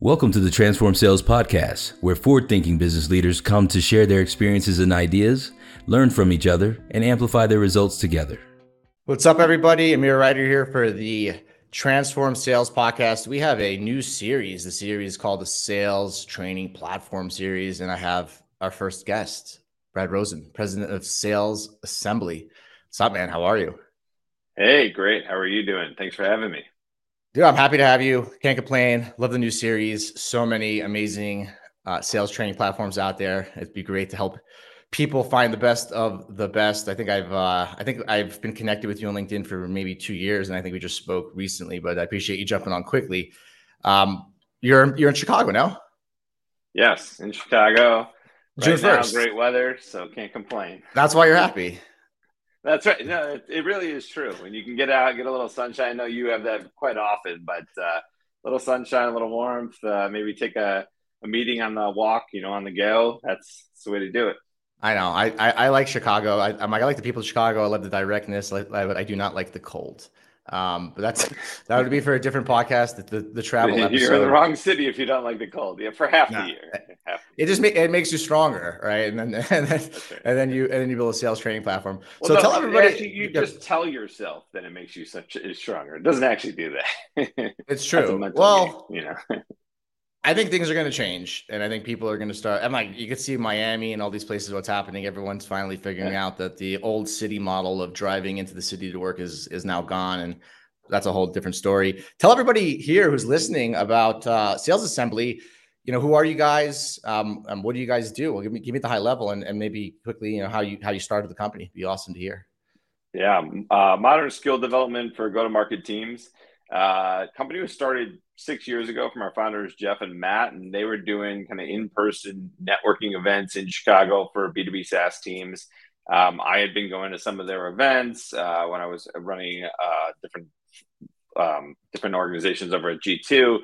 Welcome to the Transform Sales Podcast, where forward thinking business leaders come to share their experiences and ideas, learn from each other, and amplify their results together. What's up, everybody? Amir Reiter here for the Transform Sales Podcast. We have a new series. The series is called the Sales Training Platform Series, and I have our first guest, Brad Rosen, President of Sales Assembly. What's up, man? How are you? Hey, great. How are you doing? Thanks for having me. Dude, I'm happy to have you. Can't complain. Love the new series. So many amazing uh, sales training platforms out there. It'd be great to help people find the best of the best. I think I've uh, I think I've been connected with you on LinkedIn for maybe two years, and I think we just spoke recently. But I appreciate you jumping on quickly. Um, you're you're in Chicago now. Yes, in Chicago. June right 1st. Now, great weather, so can't complain. That's why you're happy. That's right. No, it, it, really is true. When you can get out, get a little sunshine. I know you have that quite often, but uh, a little sunshine, a little warmth. Uh, maybe take a, a meeting on the walk. You know, on the go. That's, that's the way to do it. I know. I I, I like Chicago. I, I'm like I like the people of Chicago. I love the directness, but I, I do not like the cold. Um, but that's that would be for a different podcast. The the, the travel You're episode. in the wrong city if you don't like the cold. Yeah, for half Nah. the year. Half. It just ma- it makes you stronger, right? And then and then, right. and then you and then you build a sales training platform. Well, so no, tell everybody. actually, you Yeah, just tell yourself that it makes you such stronger. It doesn't actually do that. it's true. Well, game, you know. I think things are going to change, and I think people are going to start. I'm like, you can see Miami and all these places what's happening. Everyone's finally figuring Yeah. out that the old city model of driving into the city to work is is now gone, and that's a whole different story. Tell everybody here who's listening about uh, Sales Assembly. You know, who are you guys? Um, and what do you guys do? Well, give me give me the high level, and, and maybe quickly, you know, how you how you started the company. Be awesome to hear. Yeah, uh, modern skill development for go-to-market teams. Uh, company was started six years ago from our founders Jeff and Matt, and they were doing kind of in-person networking events in Chicago for B2B SaaS teams. Um, I had been going to some of their events uh, when I was running uh, different um, different organizations over at G2,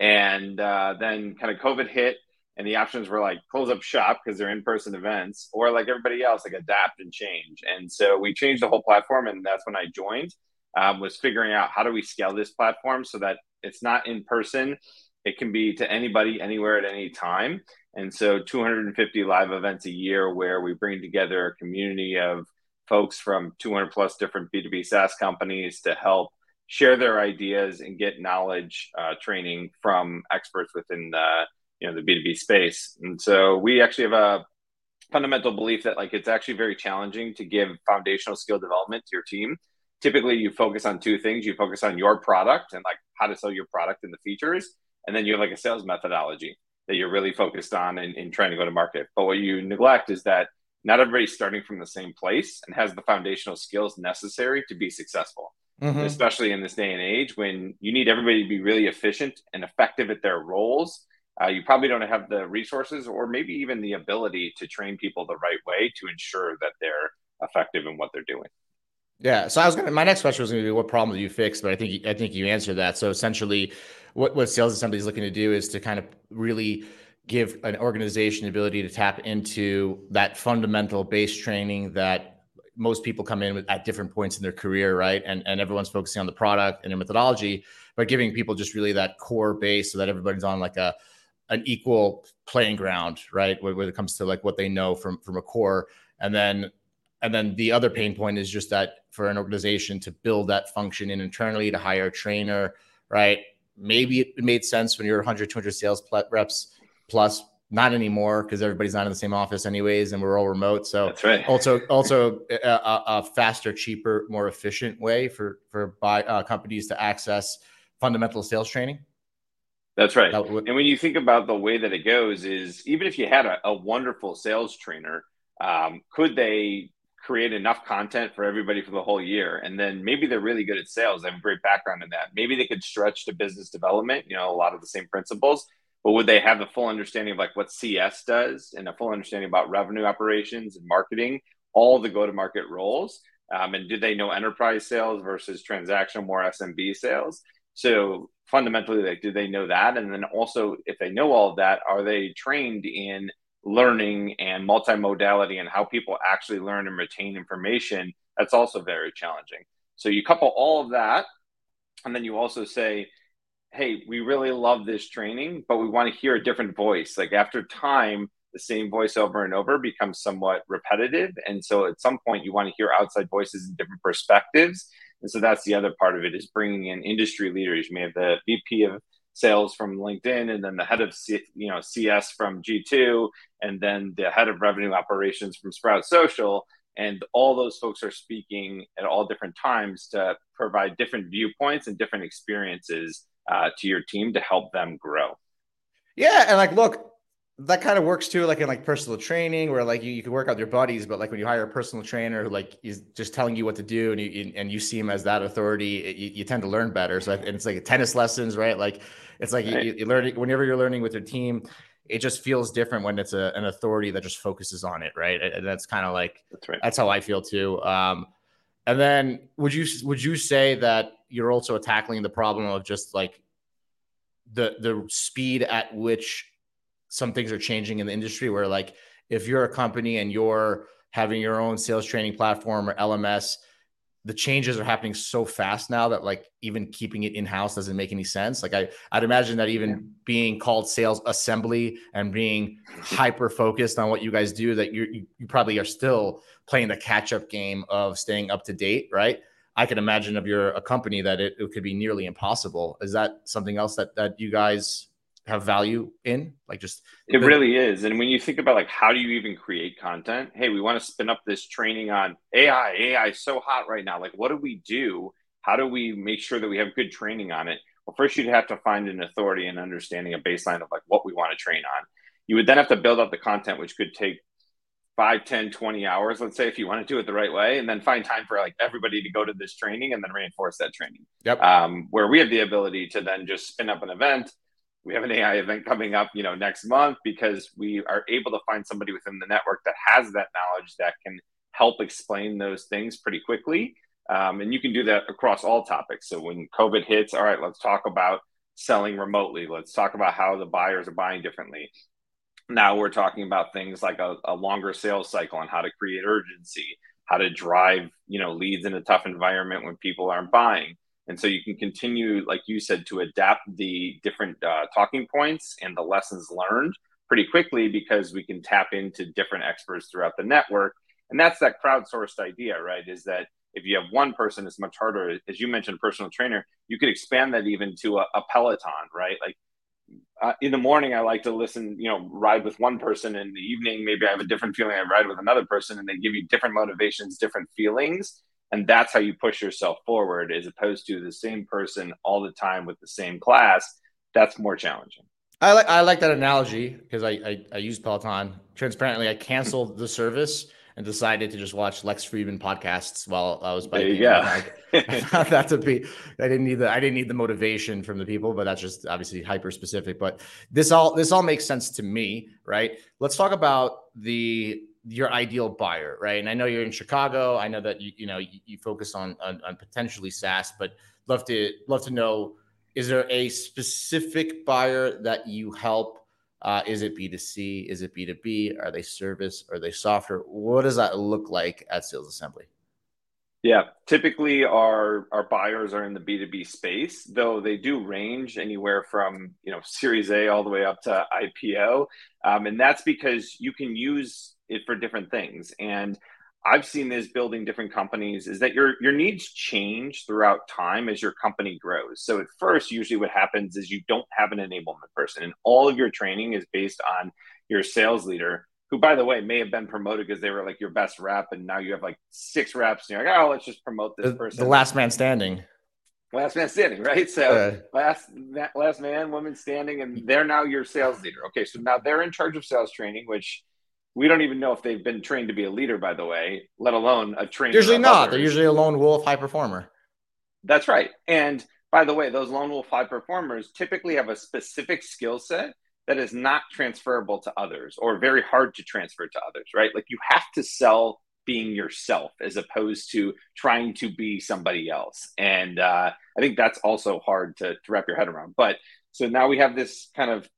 and uh, then kind of COVID hit, and the options were like close up shop because they're in-person events, or like everybody else, like adapt and change. And so we changed the whole platform, and that's when I joined. Um, was figuring out how do we scale this platform so that it's not in person, it can be to anybody, anywhere, at any time. And so 250 live events a year where we bring together a community of folks from 200 plus different B2B SaaS companies to help share their ideas and get knowledge uh, training from experts within the you know the B2B space. And so we actually have a fundamental belief that like it's actually very challenging to give foundational skill development to your team. Typically, you focus on two things. You focus on your product and like how to sell your product and the features, and then you have like a sales methodology that you're really focused on in, in trying to go to market. But what you neglect is that not everybody's starting from the same place and has the foundational skills necessary to be successful Mhm. especially in this day and age when you need everybody to be really efficient and effective at their roles. Uh, you probably don't have the resources or maybe even the ability to train people the right way to ensure that they're effective in what they're doing. Yeah. So I was gonna. My next question was to be what problem do you fix? But I think I think you answered that. So essentially, what what Sales Assembly is looking to do is to kind of really give an organization the ability to tap into that fundamental base training that most people come in with at different points in their career, right? And and everyone's focusing on the product and their methodology, but giving people just really that core base so that everybody's on like a an equal playing ground, right? When, when it comes to like what they know from from a core, and then and then the other pain point is just that for an organization to build that function in internally to hire a trainer, right? Maybe it made sense when you're 100, 200 sales reps plus, not anymore because everybody's not in the same office anyways, and we're all remote. So That's right. also, also a, a, a faster, cheaper, more efficient way for for buy, uh, companies to access fundamental sales training. That's right. That would- And when you think about the way that it goes, is even if you had a, a wonderful sales trainer, um, could they create enough content for everybody for the whole year? And then maybe they're really good at sales, they have a great background in that. Maybe they could stretch to business development, you know, a lot of the same principles. But would they have the full understanding of like what CS does and a full understanding about revenue operations and marketing, all the go to market roles? Um, and do they know enterprise sales versus transactional, more SMB sales? So fundamentally, like, do they know that? And then also, if they know all of that, are they trained in learning and multimodality and how people actually learn and retain information? That's also very challenging. So you couple all of that, and then you also say, hey, we really love this training, but we want to hear a different voice. Like after time, the same voice over and over becomes somewhat repetitive. And so at some point, you want to hear outside voices and different perspectives. And so that's the other part of it is bringing in industry leaders. You may have the VP of sales from LinkedIn, and then the head of C, you know CS from G2, and then the head of revenue operations from Sprout Social. And all those folks are speaking at all different times to provide different viewpoints and different experiences uh, to your team to help them grow. Yeah, and like, look, that kind of works too, like in like personal training, where like you, you can work out your buddies, but like when you hire a personal trainer who like is just telling you what to do, and you and you see him as that authority, it, you, you, tend to learn better. So and it's like tennis lessons, right? Like it's like right. you, you learn whenever you're learning with your team, it just feels different when it's a, an authority that just focuses on it, right? And that's kind of like that's right. That's how I feel too. Um, and then would you would you say that you're also tackling the problem of just like the the speed at which some things are changing in the industry where like if you're a company and you're having your own sales training platform or LMS, the changes are happening so fast now that like even keeping it in house doesn't make any sense. Like I, I'd imagine that even yeah. being called sales assembly and being hyper focused on what you guys do, that you you probably are still playing the catch up game of staying up to date, right? I can imagine if you're a company that it, it could be nearly impossible. Is that something else that that you guys have value in like just it the- really is. And when you think about like how do you even create content? Hey we want to spin up this training on ai ai is so hot right now. Like what do we do? How do we make sure that we have good training on it? Well first you'd have to find an authority and understanding a baseline of like what we want to train on. You would then have to build up the content which could take 5 10 20 hours let's say if you want to do it the right way and then find time for like everybody to go to this training and then reinforce that training. Yep. Um, where we have the ability to then just spin up an event we have an AI event coming up, you know, next month because we are able to find somebody within the network that has that knowledge that can help explain those things pretty quickly. Um, and you can do that across all topics. So when COVID hits, all right, let's talk about selling remotely. Let's talk about how the buyers are buying differently. Now we're talking about things like a, a longer sales cycle and how to create urgency, how to drive, you know, leads in a tough environment when people aren't buying and so you can continue, like you said, to adapt the different uh, talking points and the lessons learned pretty quickly because we can tap into different experts throughout the network. And that's that crowdsourced idea, right? Is that if you have one person, it's much harder. As you mentioned, personal trainer, you could expand that even to a, a Peloton, right? Like uh, in the morning, I like to listen, you know, ride with one person. In the evening, maybe I have a different feeling. I ride with another person, and they give you different motivations, different feelings and that's how you push yourself forward as opposed to the same person all the time with the same class that's more challenging i like i like that analogy because I, I i use peloton transparently i canceled the service and decided to just watch Lex Fridman podcasts while I was biking. Yeah, I found that to be. I didn't need the. I didn't need the motivation from the people, but that's just obviously hyper specific. But this all this all makes sense to me, right? Let's talk about the your ideal buyer, right? And I know you're in Chicago. I know that you you know you, you focus on, on, on potentially SaaS, but love to love to know is there a specific buyer that you help? Uh, is it B2C? Is it B2B? Are they service? Are they software? What does that look like at Sales Assembly? Yeah, typically our our buyers are in the B2B space, though they do range anywhere from you know Series A all the way up to IPO, um, and that's because you can use it for different things. And I've seen this building different companies is that your your needs change throughout time as your company grows. So at first, usually what happens is you don't have an enablement person, and all of your training is based on your sales leader, who by the way may have been promoted because they were like your best rep, and now you have like six reps, and you're like, oh, let's just promote this the, person. The last man standing. Last man standing, right? So uh, last last man, woman standing, and they're now your sales leader. Okay, so now they're in charge of sales training, which we don't even know if they've been trained to be a leader, by the way, let alone a trainer. Usually not. Others. They're usually a lone wolf high performer. That's right. And by the way, those lone wolf high performers typically have a specific skill set that is not transferable to others or very hard to transfer to others, right? Like you have to sell being yourself as opposed to trying to be somebody else. And uh, I think that's also hard to, to wrap your head around. But so now we have this kind of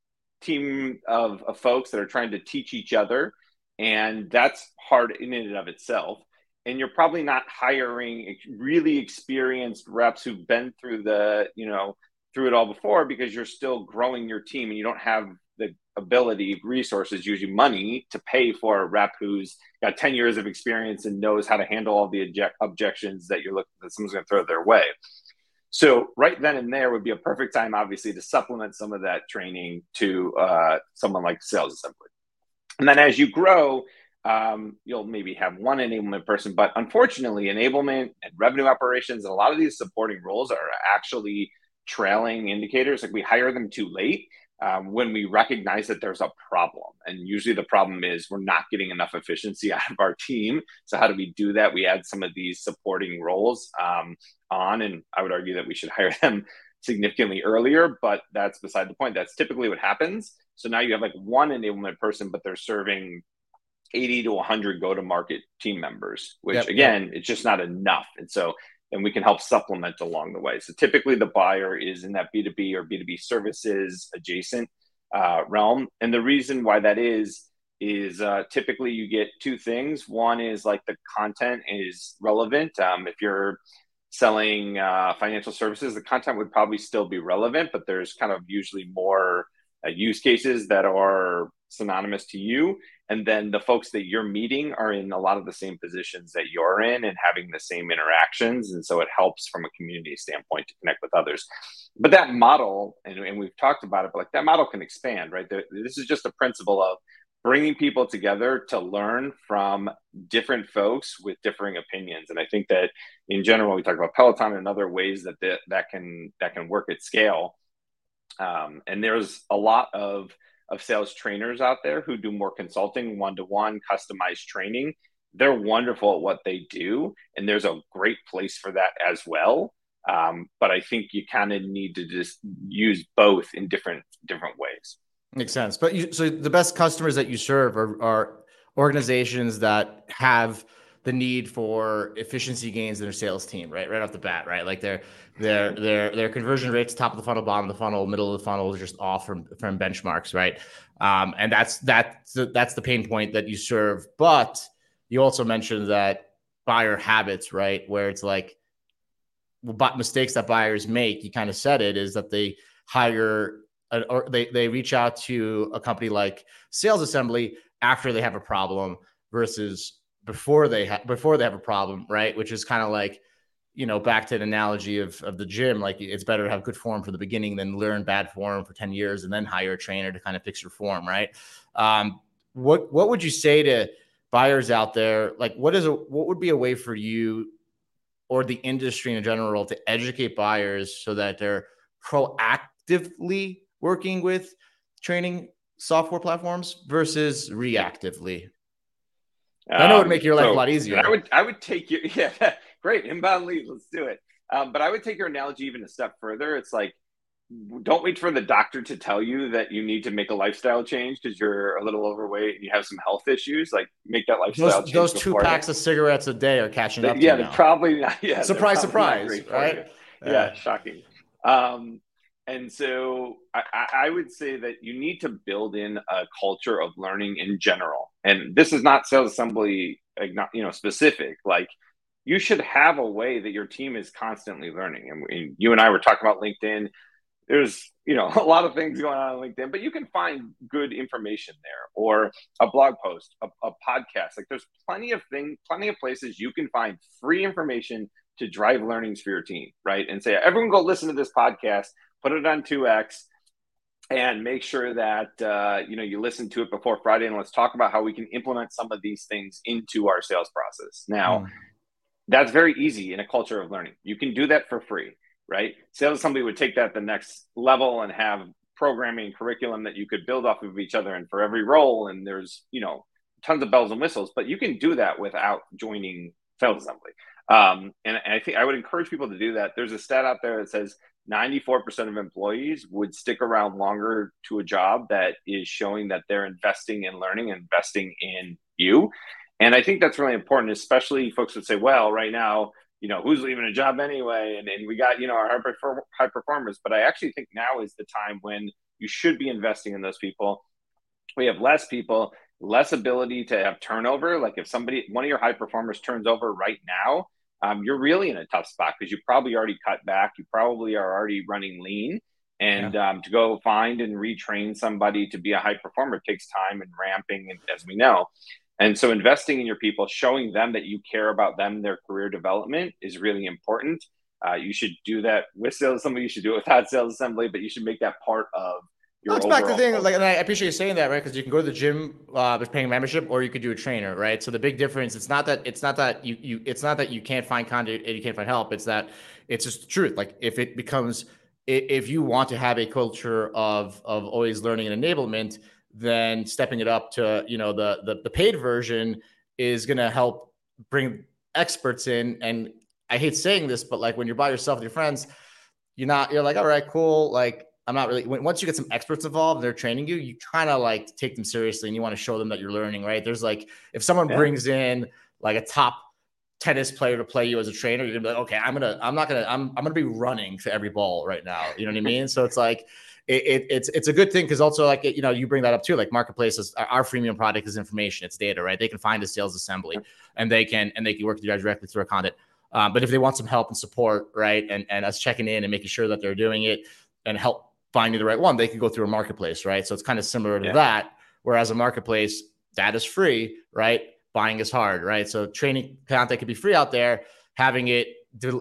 team of, of folks that are trying to teach each other and that's hard in and of itself and you're probably not hiring really experienced reps who've been through the you know through it all before because you're still growing your team and you don't have the ability, resources, usually money to pay for a rep who's got 10 years of experience and knows how to handle all the object- objections that you're looking that someone's going to throw their way. So right then and there would be a perfect time, obviously, to supplement some of that training to uh, someone like sales assembly. And then as you grow, um, you'll maybe have one enablement person, but unfortunately, enablement and revenue operations and a lot of these supporting roles are actually trailing indicators. Like we hire them too late um, when we recognize that there's a problem. And usually the problem is we're not getting enough efficiency out of our team. So, how do we do that? We add some of these supporting roles um, on, and I would argue that we should hire them significantly earlier, but that's beside the point. That's typically what happens. So now you have like one enablement person, but they're serving 80 to 100 go to market team members, which yep, again, yep. it's just not enough. And so and we can help supplement along the way. So typically the buyer is in that B2B or B2B services adjacent uh, realm. And the reason why that is, is uh, typically you get two things. One is like the content is relevant. Um, if you're selling uh, financial services, the content would probably still be relevant, but there's kind of usually more uh, use cases that are synonymous to you. And then the folks that you're meeting are in a lot of the same positions that you're in and having the same interactions. And so it helps from a community standpoint to connect with others. But that model and, and we've talked about it but like that model can expand right? This is just a principle of bringing people together to learn from different folks with differing opinions and i think that in general we talk about peloton and other ways that that, that can that can work at scale um, and there's a lot of of sales trainers out there who do more consulting, one to one, customized training. They're wonderful at what they do, and there's a great place for that as well. Um, but I think you kind of need to just use both in different different ways. Makes sense. But you, so the best customers that you serve are, are organizations that have the need for efficiency gains in their sales team, right? Right off the bat, right? Like their their their their conversion rates, top of the funnel, bottom of the funnel, middle of the funnel, is just off from from benchmarks, right? Um, and that's that's the, that's the pain point that you serve. But you also mentioned that buyer habits, right? Where it's like but mistakes that buyers make. You kind of said it is that they hire or they they reach out to a company like Sales Assembly after they have a problem versus before they have before they have a problem, right? Which is kind of like, you know, back to the analogy of of the gym. Like it's better to have good form for the beginning than learn bad form for ten years and then hire a trainer to kind of fix your form, right? Um, what what would you say to buyers out there? Like, what is a what would be a way for you or the industry in general to educate buyers so that they're proactively working with training software platforms versus reactively I know it would make your life so a lot easier. I would I would take you yeah great inbound lead let's do it. Um, but I would take your analogy even a step further. It's like don't wait for the doctor to tell you that you need to make a lifestyle change because you're a little overweight and you have some health issues. Like make that lifestyle those, change. Those two packs of cigarettes a day are catching up. Yeah, they're probably not. Yeah, surprise, surprise, right? Yeah, yeah, shocking. Um, and so I, I, would say that you need to build in a culture of learning in general. And this is not sales assembly, you know, specific. Like you should have a way that your team is constantly learning. And, and you and I were talking about LinkedIn. There's, you know, a lot of things going on on LinkedIn, but you can find good information there or a blog post, a, a podcast. Like there's plenty of things, plenty of places you can find free information to drive learnings for your team, right? And say, everyone go listen to this podcast put it on 2x and make sure that uh, you know you listen to it before friday and let's talk about how we can implement some of these things into our sales process. Now mm. that's very easy in a culture of learning. You can do that for free right? Sales assembly would take that the next level and have programming curriculum that you could build off of each other and for every role and there's you know tons of bells and whistles but you can do that without joining sales assembly. Um, and, and i think i would encourage people to do that. There's a stat out there that says 94% of employees would stick around longer to a job that is showing that they're investing in learning, investing in you. And I think that's really important, especially folks would say, well, right now, you know, who's leaving a job anyway? And, and we got, you know, our high performers. But I actually think now is the time when you should be investing in those people. We have less people, less ability to have turnover. Like if somebody, one of your high performers turns over right now, um, you're really in a tough spot because you probably already cut back. You probably are already running lean. And yeah. um, to go find and retrain somebody to be a high performer takes time and ramping, as we know. And so investing in your people, showing them that you care about them, their career development is really important. Uh, you should do that with sales assembly. You should do it without sales assembly, but you should make that part of your. Well, it's back to the thing, like, and I appreciate you saying that, right? Because you can go to the gym uh, with paying membership, or you could do a trainer, right? So the big difference, it's not that it's not that you you it's not that you can't find content and you can't find help. It's that it's just the truth. Like if it becomes if you want to have a culture of of always learning and enablement then stepping it up to you know the the, the paid version is going to help bring experts in and i hate saying this but like when you're by yourself with your friends you're not you're like all right cool like i'm not really once you get some experts involved they're training you you kind of like take them seriously and you want to show them that you're learning right? There's like if someone yeah. brings in like a top tennis player to play you as a trainer you're gonna be like okay i'm gonna i'm not gonna i'm, I'm gonna be running to every ball right now. You know what i mean? So it's like it, it, it's it's a good thing because also like you know you bring that up too like marketplaces our freemium product is information it's data right? They can find a sales assembly and they can and they can work with you guys directly through our content um, but if they want some help and support right and and us checking in and making sure that they're doing it and help finding the right one they could go through a marketplace right? So it's kind of similar to yeah. that whereas a marketplace that is free right? Buying is hard right? So training content could be free out there. Having it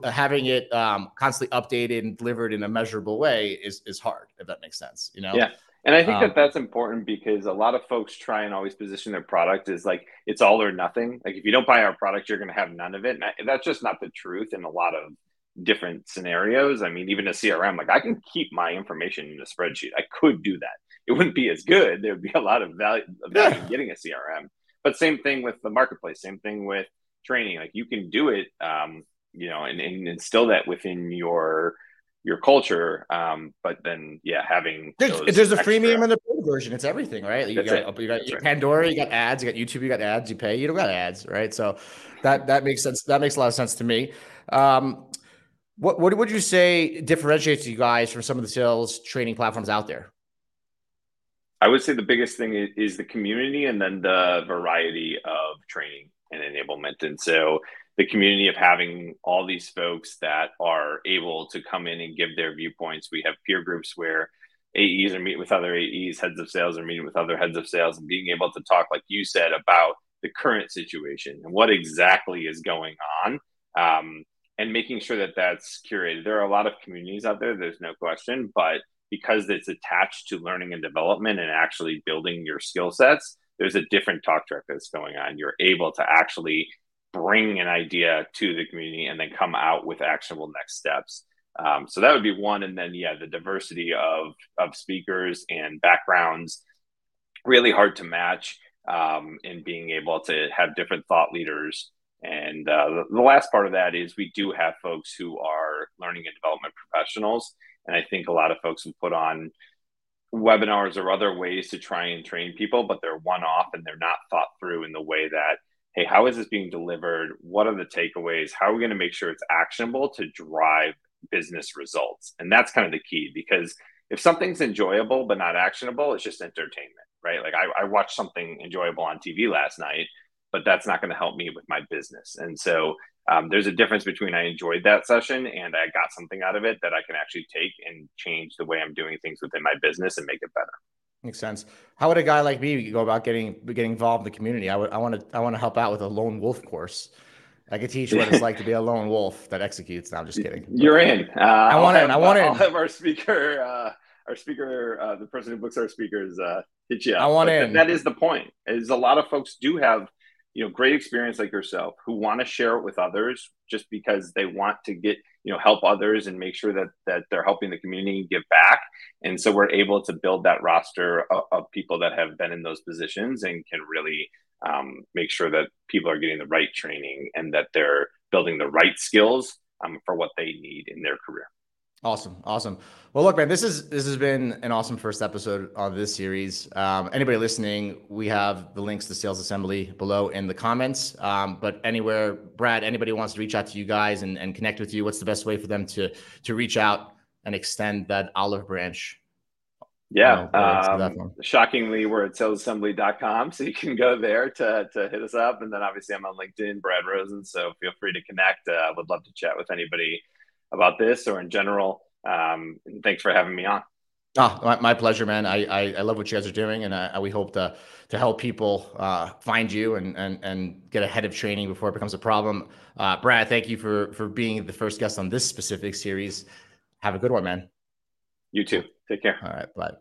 having it um, constantly updated and delivered in a measurable way is is hard if that makes sense you know? Yeah. And i think um, that that's important because a lot of folks try and always position their product as like it's all or nothing. Like if you don't buy our product you're going to have none of it. And I, that's just not the truth in a lot of different scenarios i mean even a crm like i can keep my information in a spreadsheet i could do that it wouldn't be as good there would be a lot of value, value in getting a crm but same thing with the marketplace same thing with training like you can do it um, you know, and, and instill that within your your culture. Um, but then, yeah, having there's, there's a freemium and the paid version. It's everything, right? You got, you got right. Pandora, you got ads, you got YouTube, you got ads. You pay, you don't got ads, right? So that that makes sense. That makes a lot of sense to me. Um, what what would you say differentiates you guys from some of the sales training platforms out there? I would say the biggest thing is the community and then the variety of training and enablement. And so the community of having all these folks that are able to come in and give their viewpoints. We have peer groups where AEs are meeting with other AEs, heads of sales are meeting with other heads of sales, and being able to talk, like you said, about the current situation and what exactly is going on, um, and making sure that that's curated. There are a lot of communities out there, there's no question, but because it's attached to learning and development and actually building your skill sets, there's a different talk track that's going on. You're able to actually bring an idea to the community and then come out with actionable next steps. Um, so that would be one, and then yeah, the diversity of of speakers and backgrounds really hard to match um, in being able to have different thought leaders. And uh, the, last part of that is we do have folks who are learning and development professionals, and I think a lot of folks have put on webinars or other ways to try and train people, but they're one off and they're not thought through in the way that hey, how is this being delivered? What are the takeaways? How are we going to make sure it's actionable to drive business results? And that's kind of the key because if something's enjoyable but not actionable, it's just entertainment, right? Like I, I watched something enjoyable on TV last night, but that's not going to help me with my business. And so um, there's a difference between I enjoyed that session and I got something out of it that I can actually take and change the way I'm doing things within my business and make it better. Makes sense. How would a guy like me go about getting getting involved in the community? I would I want to I want to help out with a lone wolf course. I could teach what it's like to be a lone wolf that executes. No, I'm just kidding. You're in. Uh, I want in. I want in. I'll have our speaker, uh, our speaker, uh, the person who books our speakers, uh, hit you up. I want but in. Th- that is the point. Is a lot of folks do have you know great experience like yourself who want to share it with others just because they want to get you know help others and make sure that that they're helping the community give back. And so we're able to build that roster of, of people that have been in those positions and can really um, make sure that people are getting the right training and that they're building the right skills um, for what they need in their career Awesome, awesome. Well, look, man, this is this has been an awesome first episode of this series. Um, anybody listening, we have the links to Sales Assembly below in the comments. Um, but anywhere, Brad, anybody wants to reach out to you guys and, and connect with you, what's the best way for them to to reach out and extend that olive branch Yeah. um, shockingly, we're at salesassembly.com. So you can go there to, to hit us up. And then obviously I'm on LinkedIn, Brad Rosen. So feel free to connect. I uh, would love to chat with anybody about this or in general. Um, and thanks for having me on. Oh, my, my pleasure, man. I, I, I love what you guys are doing, and I, we hope to to help people uh, find you and, and and get ahead of training before it becomes a problem. Uh, Brad, thank you for for being the first guest on this specific series. Have a good one, man. You too. Take care. All right. Bye.